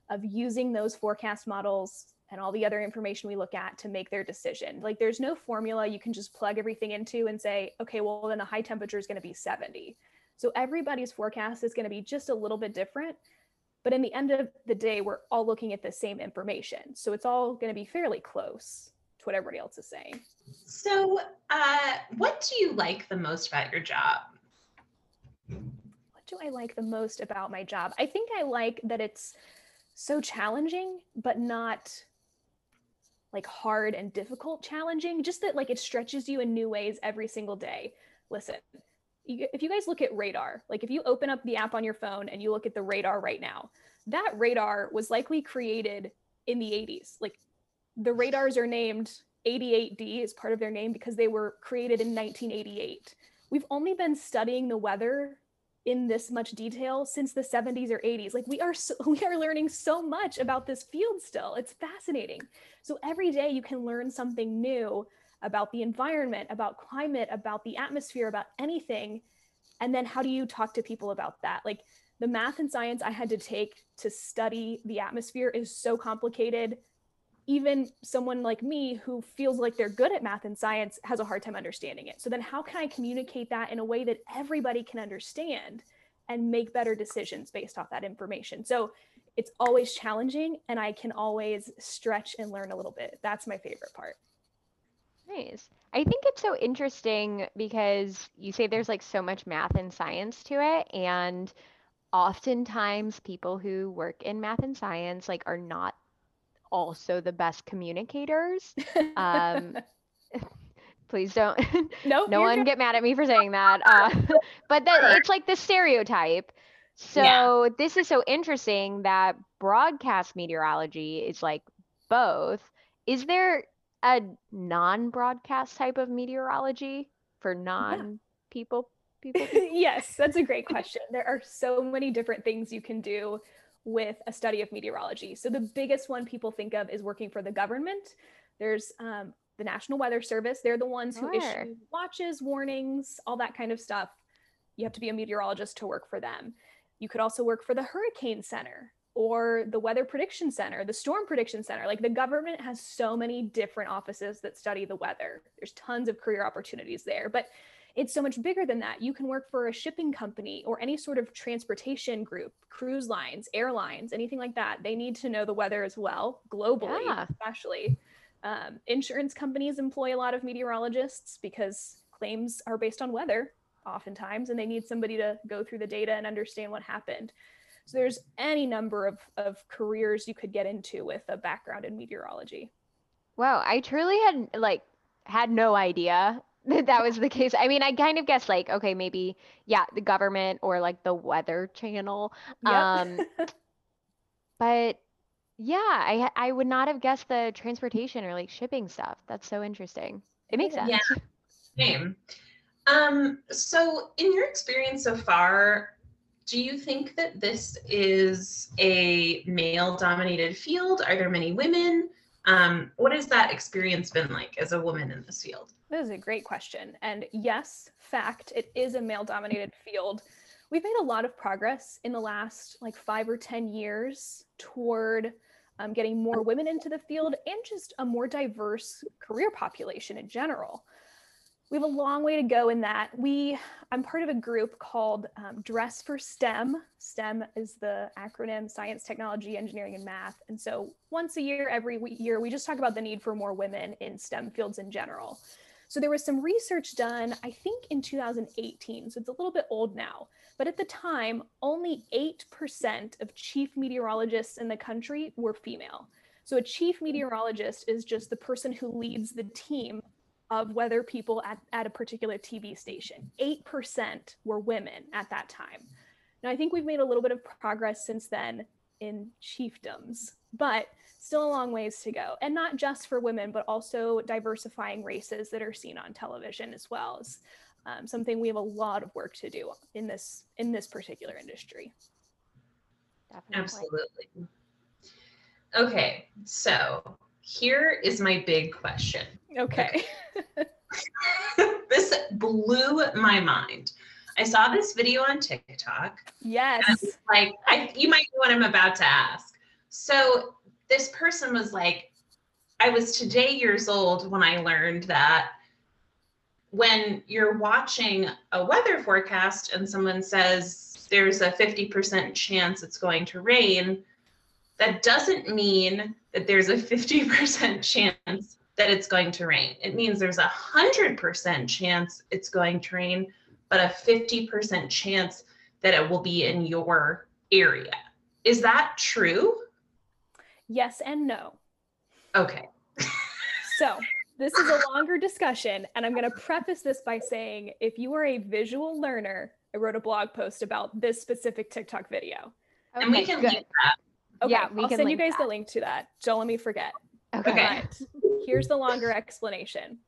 of using those forecast models and all the other information we look at to make their decision. Like there's no formula you can just plug everything into and say, okay, well then the high temperature is going to be 70. So everybody's forecast is going to be just a little bit different. But in the end of the day, we're all looking at the same information. So it's all going to be fairly close to what everybody else is saying. So, uh, what do you like the most about your job? What do I like the most about my job? I think I like that it's so challenging, but not like hard and difficult challenging, just that like it stretches you in new ways every single day. Listen, if you guys look at radar, like if you open up the app on your phone and you look at the radar right now, that radar was likely created in the 80s. Like the radars are named 88D as part of their name because they were created in 1988. We've only been studying the weather in this much detail since the 70s or 80s. Like we are so, we are learning so much about this field still. It's fascinating. So every day you can learn something new about the environment, about climate, about the atmosphere, about anything. And then how do you talk to people about that? Like the math and science I had to take to study the atmosphere is so complicated. even someone like me who feels like they're good at math and science has a hard time understanding it. So then how can I communicate that in a way that everybody can understand and make better decisions based off that information? So it's always challenging and I can always stretch and learn a little bit. That's my favorite part. Nice. I think it's so interesting because you say there's like so much math and science to it and oftentimes people who work in math and science like are not also the best communicators. Um, please don't Nope, no one good. get mad at me for saying that. Uh, but that it's like the stereotype. So this is so interesting that broadcast meteorology is like both. Is there a non-broadcast type of meteorology for non-people people? yes, that's a great question. There are so many different things you can do with a study of meteorology. So, the biggest one people think of is working for the government. There's um, the National Weather Service, they're the ones who Sure. issue watches, warnings, all that kind of stuff. You have to be a meteorologist to work for them. You could also work for the Hurricane Center or the Weather Prediction Center, the Storm Prediction Center. Like the government has so many different offices that study the weather. There's tons of career opportunities there. But it's so much bigger than that. You can work for a shipping company or any sort of transportation group, cruise lines, airlines, anything like that. They need to know the weather as well, globally, Yeah. especially. Um, insurance companies employ a lot of meteorologists because claims are based on weather oftentimes, and they need somebody to go through the data and understand what happened. So there's any number of, of careers you could get into with a background in meteorology. Wow, I truly had like had no idea that that was the case. I mean, I kind of guess like, okay, maybe yeah, the government or like the weather channel. Yep. Um, but yeah, I I would not have guessed the transportation or like shipping stuff. That's so interesting. It makes sense. Yeah. Yeah. Same. Um, so, in your experience so far, do you think that this is a male dominated field? Are there many women? Um, what has that experience been like as a woman in this field? That is a great question. And yes, fact, it is a male dominated field. We've made a lot of progress in the last like five or 10 years toward um, getting more women into the field and just a more diverse career population in general. We have a long way to go in that. We, I'm part of a group called um, Dress for STEM. STEM is the acronym Science, Technology, Engineering, and Math. And so once a year, every year, we just talk about the need for more women in STEM fields in general. So there was some research done, I think in 2018, so it's a little bit old now, but at the time, only 8% of chief meteorologists in the country were female. So a chief meteorologist is just the person who leads the team of weather people at, at a particular TV station. 8% were women at that time. Now, I think we've made a little bit of progress since then in chiefdoms, but still a long ways to go. And not just for women, but also diversifying races that are seen on television as well as um, something we have a lot of work to do in this in this particular industry. Definitely. Absolutely. Okay, so here is my big question. Okay. this blew my mind. I saw this video on TikTok. yes. like I you might know what I'm about to ask. So this person was like, I was today years old when I learned that when you're watching a weather forecast and someone says there's a 50% chance it's going to rain, that doesn't mean that there's a 50% chance that it's going to rain. It means there's a 100% chance it's going to rain, but a 50% chance that it will be in your area. Is that true? Yes and no. Okay. So, this is a longer discussion, and I'm going to preface this by saying if you are a visual learner, I wrote a blog post about this specific TikTok video. and we Okay, can good. link that. Okay, Yeah, we I'll can send you link guys the link to that. Don't let me forget. Okay. Okay. But here's the longer explanation.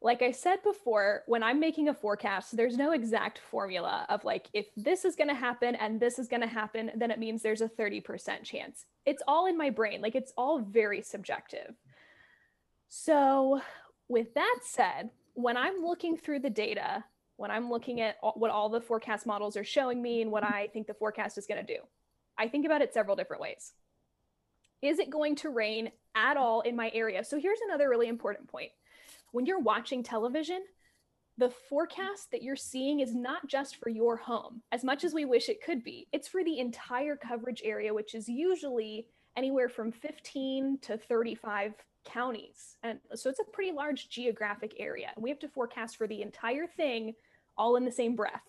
Like I said before, when I'm making a forecast, there's no exact formula of like, if this is going to happen and this is going to happen, then it means there's a 30% chance. It's all in my brain. Like it's all very subjective. So, with that said, when I'm looking through the data, when I'm looking at what all the forecast models are showing me and what I think the forecast is going to do, I think about it several different ways. Is it going to rain at all in my area? So here's another really important point. When you're watching television, the forecast that you're seeing is not just for your home, as much as we wish it could be. It's for the entire coverage area, which is usually anywhere from 15 to 35 counties. And so it's a pretty large geographic area. We have to forecast for the entire thing all in the same breath.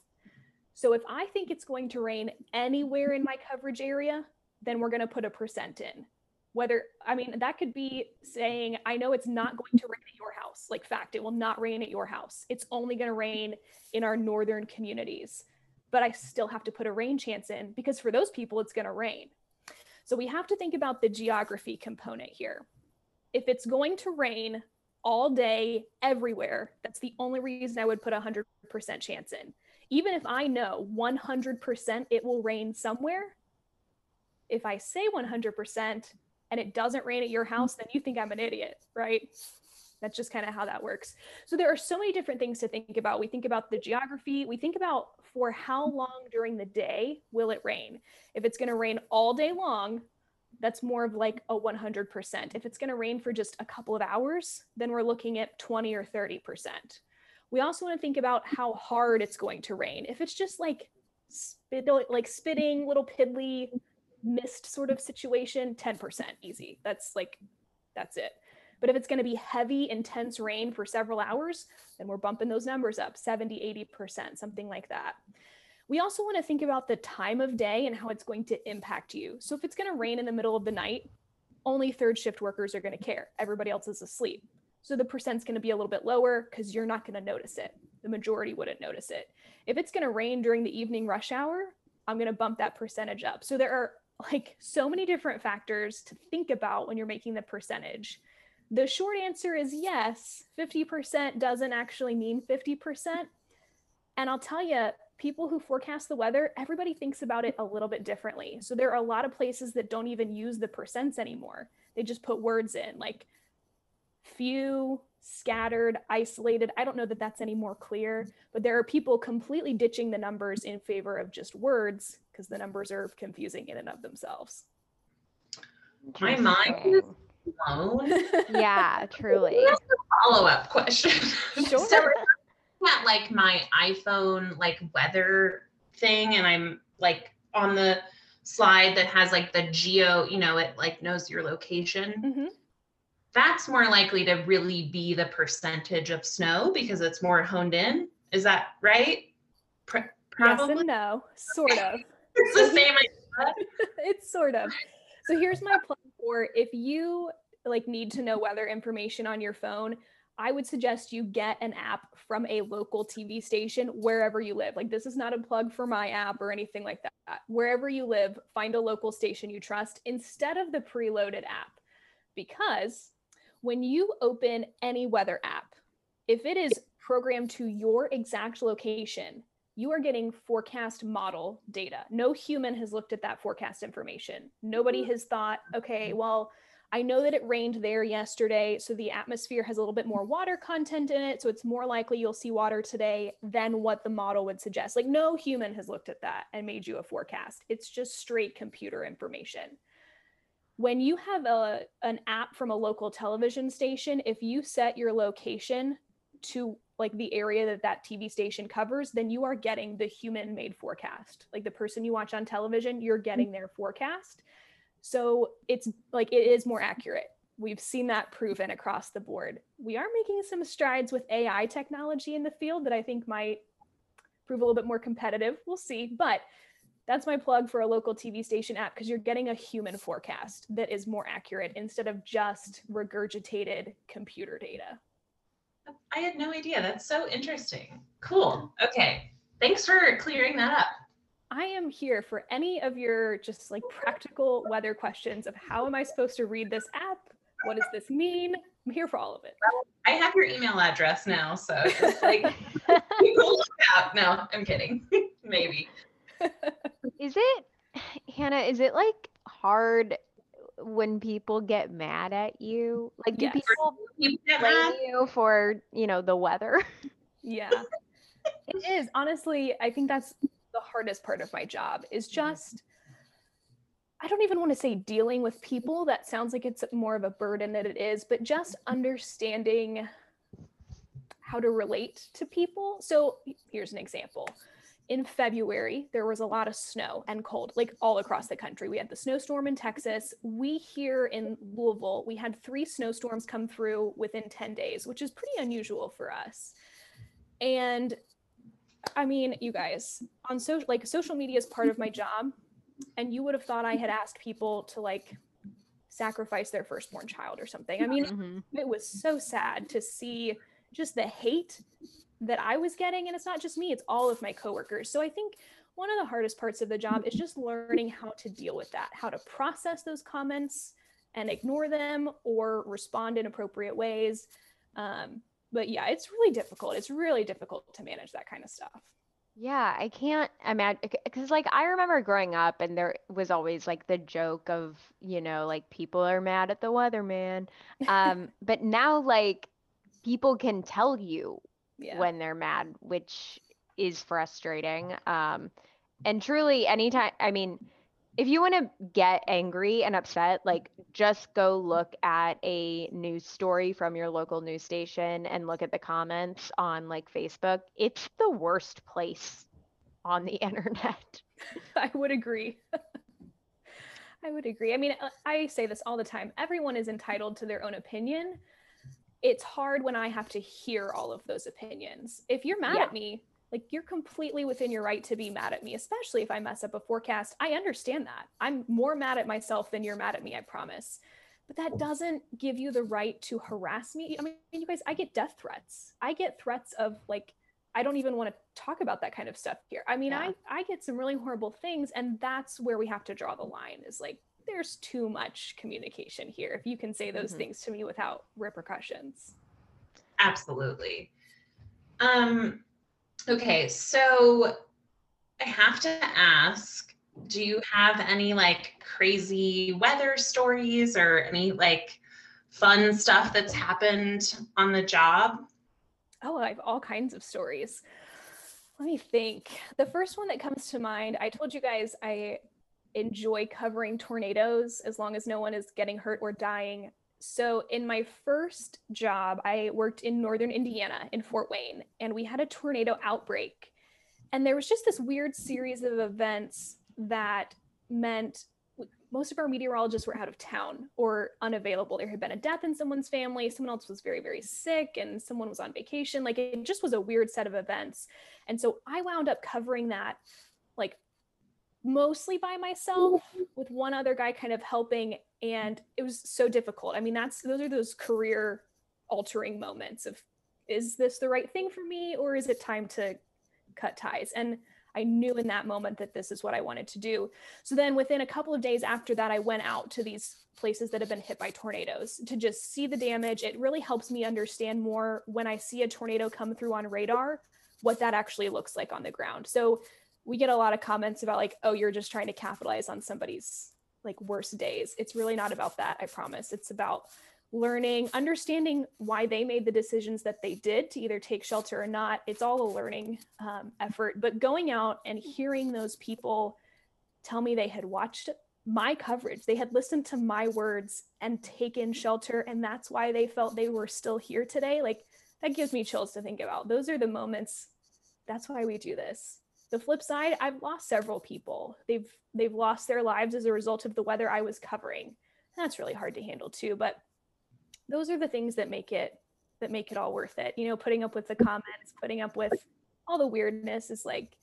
So if I think it's going to rain anywhere in my coverage area, then we're going to put a percent in. Whether i mean that could be saying i know it's not going to rain at your house. Like fact it will not rain at your house. It's only going to rain in our northern communities. But i still have to put a rain chance in because for those people it's going to rain. So we have to think about the geography component here. If it's going to rain all day everywhere that's the only reason i would put a 100% chance in even if i know 100% it will rain somewhere if i say 100% and it doesn't rain at your hmm. house, then you think I'm an idiot, right? That's just kind of how that works. So there are so many different things to think about. We think about the geography, we think about for how hmm. long during the day will it rain? If it's going to rain all day long, that's more of like a 100%. If it's going to rain for just a couple of hours, then we're looking at 20 or 30%. We also want to think about how hard it's going to rain. If it's just like spit like spitting little piddly mist sort of situation, 10% easy. That's like, that's it. But if it's going to be heavy, intense rain for several hours, then we're bumping those numbers up 70, 80%, something like that. We also want to think about the time of day and how it's going to impact you. So if it's going to rain in the middle of the night, only third shift workers are going to care. Everybody else is asleep. So the percent's going to be a little bit lower because you're not going to notice it. The majority wouldn't notice it. If it's going to rain during the evening rush hour, I'm going to bump that percentage up. So there are like so many different factors to think about when you're making the percentage. The short answer is yes, 50% doesn't actually mean 50%. And I'll tell you, people who forecast the weather, everybody thinks about it a little bit differently. So there are a lot of places that don't even use the percents anymore. They just put words in like few, scattered, isolated. I don't know that that's any more clear, but there are people completely ditching the numbers in favor of just words because the numbers are confusing in and of themselves. My mind is blown. yeah, truly. Follow up question. Sure. so at like my iPhone like weather thing, and I'm like on the slide that has like the geo, you know, it like knows your location. Mhm. That's more likely to really be the percentage of snow because it's more honed in. Is that right? Pr- Yes probably. and no, sort of. it's the same idea. it's sort of. So here's my plan for if you like need to know weather information on your phone, I would suggest you get an app from a local TV station wherever you live. Like this is not a plug for my app or anything like that. Wherever you live, find a local station you trust instead of the preloaded app. Because when you open any weather app, if it is programmed to your exact location, you are getting forecast model data. No human has looked at that forecast information. Nobody hmm. has thought, okay, hmm. well, I know that it rained there yesterday, so the atmosphere has a little bit more water content in it, so it's more likely you'll see water today than what the model would suggest. Like no human has looked at that and made you a forecast. It's just straight computer information. When you have a an app from a local television station, if you set your location to like the area that that TV station covers, then you are getting the human made forecast. Like the person you watch on television, you're mm-hmm. getting their forecast. So it's like it is more accurate. We've seen that proven across the board. We are making some strides with AI technology in the field that I think might prove a little bit more competitive. We'll see. But that's my plug for a local TV station app because you're getting a human forecast that is more accurate instead of just regurgitated computer data. I had no idea. That's so interesting. Cool. Okay. Thanks for clearing that up. I am here for any of your just like practical weather questions of how am I supposed to read this app? What does this mean? I'm here for all of it. I have your email address now, so just like look out. No, I'm kidding. Maybe. Is it, Hannah, is it like hard when people get mad at you? Like, do Yes. people People blame you for, you know, the weather? Yeah. it is. Honestly, I think that's the hardest part of my job is just I don't even want to say dealing with people. That sounds like it's more of a burden than it is, but just understanding how to relate to people. So here's an example. In February, there was a lot of snow and cold, like all across the country. We had the snowstorm in Texas. We here in Louisville, we had three snowstorms come through within 10 days, which is pretty unusual for us. And I mean, you guys, on social like social media is part of my job and you would have thought I had asked people to like sacrifice their firstborn child or something. I mean, Mhm. it was so sad to see just the hate that I was getting. And it's not just me, it's all of my coworkers. So I think one of the hardest parts of the job is just learning how to deal with that, how to process those comments and ignore them or respond in appropriate ways. Um, but yeah, it's really difficult. It's really difficult to manage that kind of stuff. Yeah, I can't imagine because like I remember growing up and there was always like the joke of, you know, like people are mad at the weatherman. Um, but now like people can tell you Yeah. when they're mad, which is frustrating. Um, and truly anytime, I mean, if you want to get angry and upset, like just go look at a news story from your local news station and look at the comments on like Facebook. It's the worst place on the internet. I would agree. I would agree. I mean, uh, I say this all the time. Everyone is entitled to their own opinion. It's hard when I have to hear all of those opinions. If you're mad Yeah. at me, like you're completely within your right to be mad at me, especially if I mess up a forecast. I understand that. I'm more mad at myself than you're mad at me, I promise. But that doesn't give you the right to harass me. I mean, you guys, I get death threats. I get threats of like I don't even want to talk about that kind of stuff here. I mean, Yeah. I I get some really horrible things and that's where we have to draw the line is like there's too much communication here if you can say those Mhm. things to me without repercussions. Absolutely. Um, okay, so I have to ask, do you have any like crazy weather stories or any like fun stuff that's happened on the job? Oh, I have all kinds of stories. Let me think. The first one that comes to mind, I told you guys I enjoy covering tornadoes as long as no one is getting hurt or dying. So, in my first job, I worked in northern Indiana in Fort Wayne, and we had a tornado outbreak. And there was just this weird series of events that meant most of our meteorologists were out of town or unavailable. There had been a death in someone's family, someone else was very, very sick, and someone was on vacation. Like it just was a weird set of events. And so I wound up covering that mostly by myself mm-hmm. with one other guy kind of helping. And it was so difficult. I mean, that's those are those career altering moments of is this the right thing for me or is it time to cut ties? And I knew in that moment that this is what I wanted to do. So then within a couple of days after that, I went out to these places that have been hit by tornadoes to just see the damage. It really helps me understand more when I see a tornado come through on radar, what that actually looks like on the ground. So we get a lot of comments about like, oh, you're just trying to capitalize on somebody's like worst days. It's really not about that, I promise. It's about learning, understanding why they made the decisions that they did to either take shelter or not. It's all a learning um, effort, but going out and hearing those people tell me they had watched my coverage, they had listened to my words and taken shelter, and that's why they felt they were still here today. Like that gives me chills to think about. Those are the moments. That's why we do this. The flip side, I've lost several people. They've they've lost their lives as a result of the weather I was covering. That's really hard to handle too, but those are the things that make it that make it all worth it you know putting up with the comments putting up with all the weirdness is like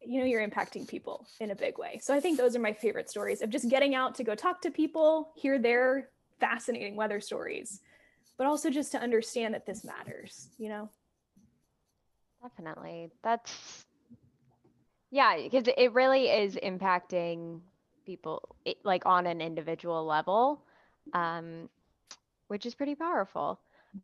you know you're impacting people in a big way so i think those are my favorite stories of just getting out to go talk to people hear their fascinating weather stories but also just to understand that this matters you know Definitely. That's yeah, because it really is impacting people it, like on an individual level, um, which is pretty powerful.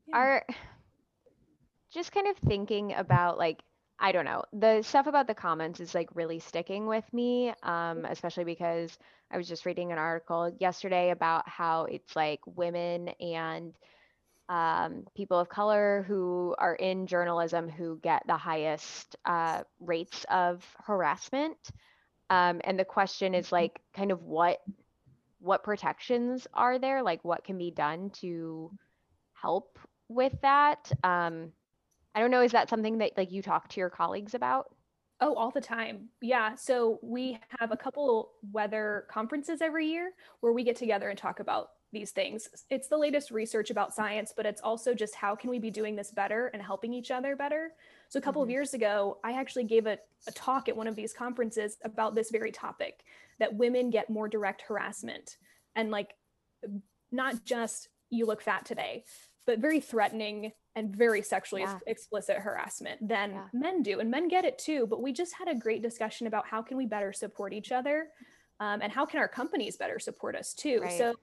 Yeah. Are just kind of thinking about like I don't know the stuff about the comments is like really sticking with me, um, especially because I was just reading an article yesterday about how it's like women and um, people of color who are in journalism who get the highest uh, rates of harassment. Um, and the question is like kind of what what protections are there? Like what can be done to help with that? Um, I don't know. Is that something that like you talk to your colleagues about? Oh, all the time. Yeah. So we have a couple weather conferences every year where we get together and talk about these things. It's the latest research about science, but it's also just how can we be doing this better and helping each other better. So a couple Mhm. of years ago, I actually gave a, a talk at one of these conferences about this very topic that women get more direct harassment and like not just you look fat today, but very threatening and very sexually Yeah. explicit harassment than Yeah. men do. And men get it too. But we just had a great discussion about how can we better support each other um, and how can our companies better support us too. Right. So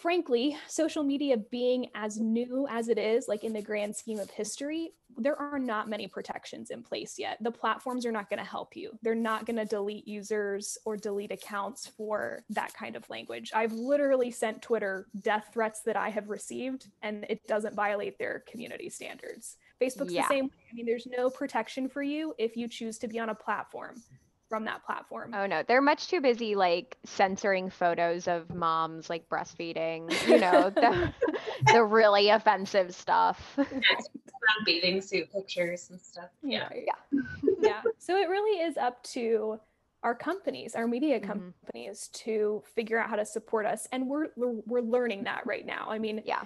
frankly, social media being as new as it is, like in the grand scheme of history, there are not many protections in place yet. The platforms are not going to help you. They're not going to delete users or delete accounts for that kind of language. I've literally sent Twitter death threats that I have received, and it doesn't violate their community standards. Facebook's Yeah. the same way. I mean, there's no protection for you if you choose to be on a platform from that platform. Oh no, they're much too busy like censoring photos of moms like breastfeeding, you know, the, the really offensive stuff. Around bathing suit pictures and stuff. Yeah. Right. yeah. So it really is up to our companies, our media Mhm. companies, to figure out how to support us, and we're we're, we're learning that right now. I mean, Yeah.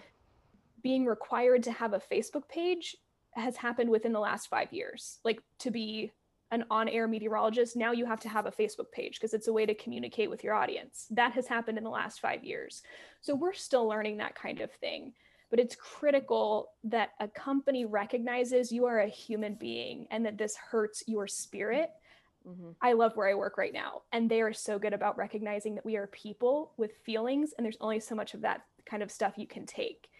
being required to have a Facebook page has happened within the last five years. Like to be an on-air meteorologist, now you have to have a Facebook page because it's a way to communicate with your audience. That has happened in the last five years. So we're still learning that kind of thing. But it's critical that a company recognizes you are a human being and that this hurts your spirit. Mhm. I love where I work right now. And they are so good about recognizing that we are people with feelings, and there's only so much of that kind of stuff you can take.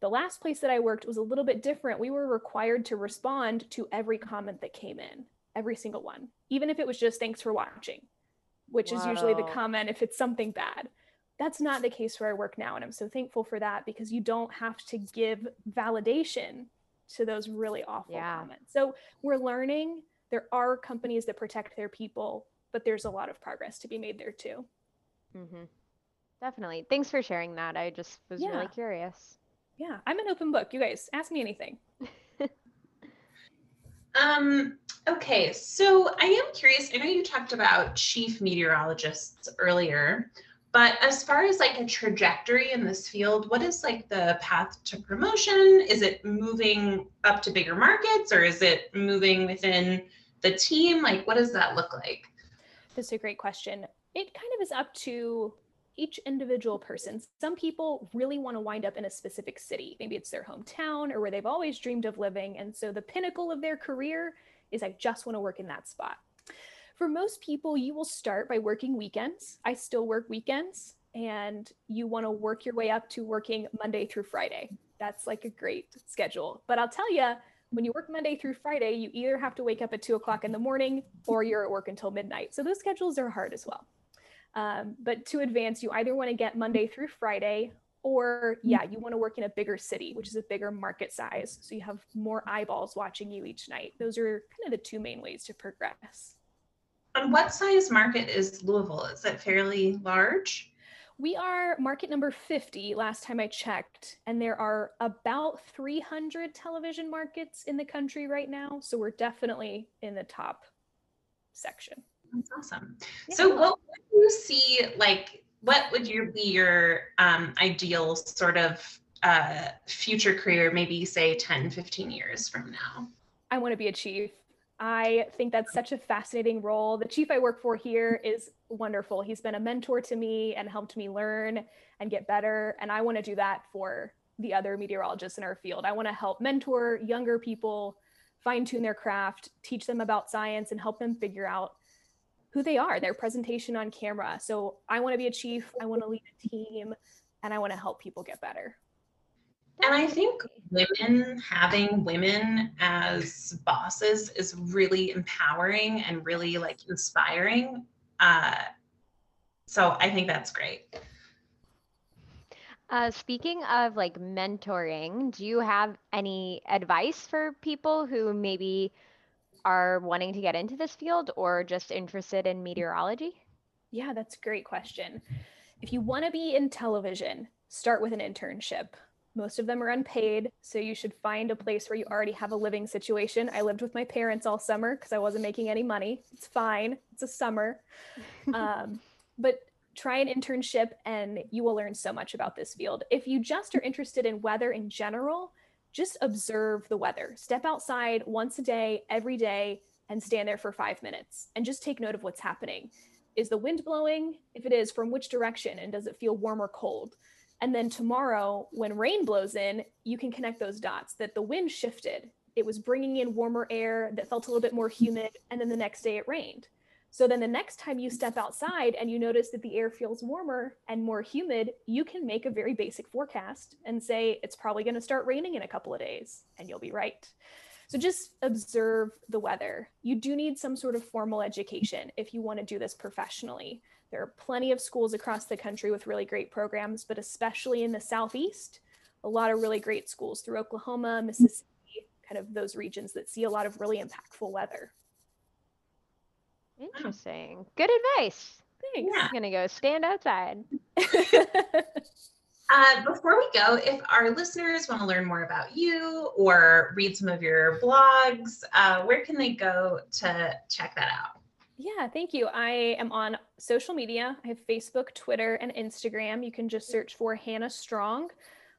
The last place that I worked was a little bit different. We were required to respond to every comment that came in, every single one, even if it was just thanks for watching, which is usually the comment if it's something bad. That's not the case where I work now. And I'm so thankful for that because you don't have to give validation to those really awful Yeah. comments. So we're learning. There are companies that protect their people, but there's a lot of progress to be made there too. Mm-hmm. Definitely. Thanks for sharing that. I just was Yeah. really curious. Yeah, I'm an open book. You guys ask me anything. Um, okay, so I am curious. I know you talked about chief meteorologists earlier, but as far as like a trajectory in this field, what is like the path to promotion? Is it moving up to bigger markets or is it moving within the team? Like, what does that look like? That's a great question. It kind of is up to each individual person. Some people really want to wind up in a specific city. Maybe it's their hometown or where they've always dreamed of living. And so the pinnacle of their career is I just want to work in that spot. For most people, you will start by working weekends. I still work weekends, and you want to work your way up to working Monday through Friday. That's like a great schedule. But I'll tell you, when you work Monday through Friday, you either have to wake up at two o'clock in the morning or you're at work until midnight. So those schedules are hard as well. Um, but to advance, you either want to get Monday through Friday, or yeah, you want to work in a bigger city, which is a bigger market size. So you have more eyeballs watching you each night. Those are kind of the two main ways to progress. And what size market is Louisville? Is it fairly large? We are market number 50 last time I checked, and there are about 300 television markets in the country right now. So we're definitely in the top section. That's awesome. Yeah. So what would you see like what would your be your um, ideal sort of uh, future career, maybe say 10, 15 years from now? I want to be a chief. I think that's such a fascinating role. The chief I work for here is wonderful. He's been a mentor to me and helped me learn and get better. And I want to do that for the other meteorologists in our field. I want to help mentor younger people, fine tune their craft, teach them about science, and help them figure out who they are, their presentation on camera. So I want to be a chief, I want to lead a team, and I want to help people get better. And I think women having women as bosses is really empowering and really like inspiring. Uh, so I think that's great. Uh, speaking of like mentoring, do you have any advice for people who maybe are wanting to get into this field or just interested in meteorology? Yeah, that's a great question. If you want to be in television, start with an internship. Most of them are unpaid, so you should find a place where you already have a living situation. I lived with my parents all summer because I wasn't making any money. It's fine, it's a summer. um, but try an internship and you will learn so much about this field. If you just are interested in weather in general, just observe the weather. Step outside once a day, every day, and stand there for five minutes and just take note of what's happening. Is the wind blowing? If it is, from which direction? And does it feel warm or cold? And then tomorrow, when rain blows in, you can connect those dots that the wind shifted. It was bringing in warmer air that felt a little bit more humid. And then the next day it rained. So then the next time you step outside and you notice that the air feels warmer and more humid, you can make a very basic forecast and say it's probably going to start raining in a couple of days, and you'll be right. So just observe the weather. You do need some sort of formal education if you want to do this professionally. There are plenty of schools across the country with really great programs, but especially in the Southeast, a lot of really great schools through Oklahoma, Mississippi, kind of those regions that see a lot of really impactful weather. Interesting. Good advice. Thanks. I'm gonna go stand outside. Uh, before we go, if our listeners want to learn more about you or read some of your blogs, uh, where can they go to check that out? Yeah, thank you. I am on social media. I have Facebook, Twitter, and Instagram. You can just search for Hannah Strong.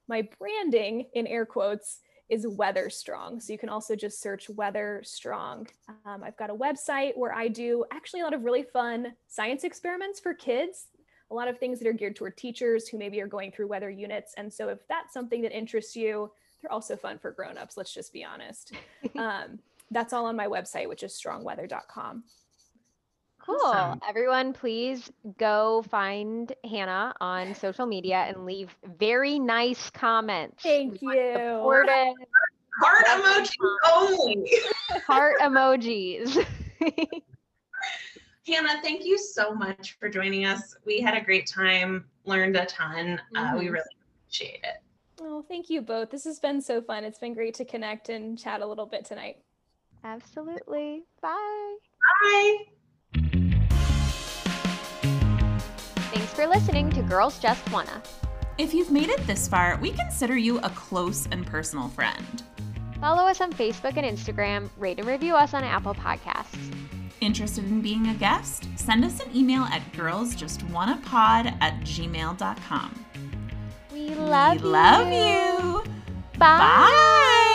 My branding, in air quotes, is Weather Strong. So you can also just search Weather Strong. Um, I've got a website where I do actually a lot of really fun science experiments for kids, a lot of things that are geared toward teachers who maybe are going through weather units. And so if that's something that interests you, they're also fun for grown-ups, let's just be honest. um, that's all on my website, which is strongweather.com. Cool. Awesome. Everyone, please go find Hannah on social media and leave very nice comments. Thank We you. Supportive Heart That's emoji only. heart emojis. Hannah, thank you so much for joining us. We had a great time, learned a ton. Uh, we Mhm. really appreciate it. Oh, thank you both. This has been so fun. It's been great to connect and chat a little bit tonight. Absolutely. Bye. Bye. Thanks for listening to Girls Just Wanna. If you've made it this far, we consider you a close and personal friend. Follow us on Facebook and Instagram, rate and review us on Apple Podcasts. Interested in being a guest? Send us an email at girlsjustwannapod at gmail.com. We love we love you. you. Bye. Bye.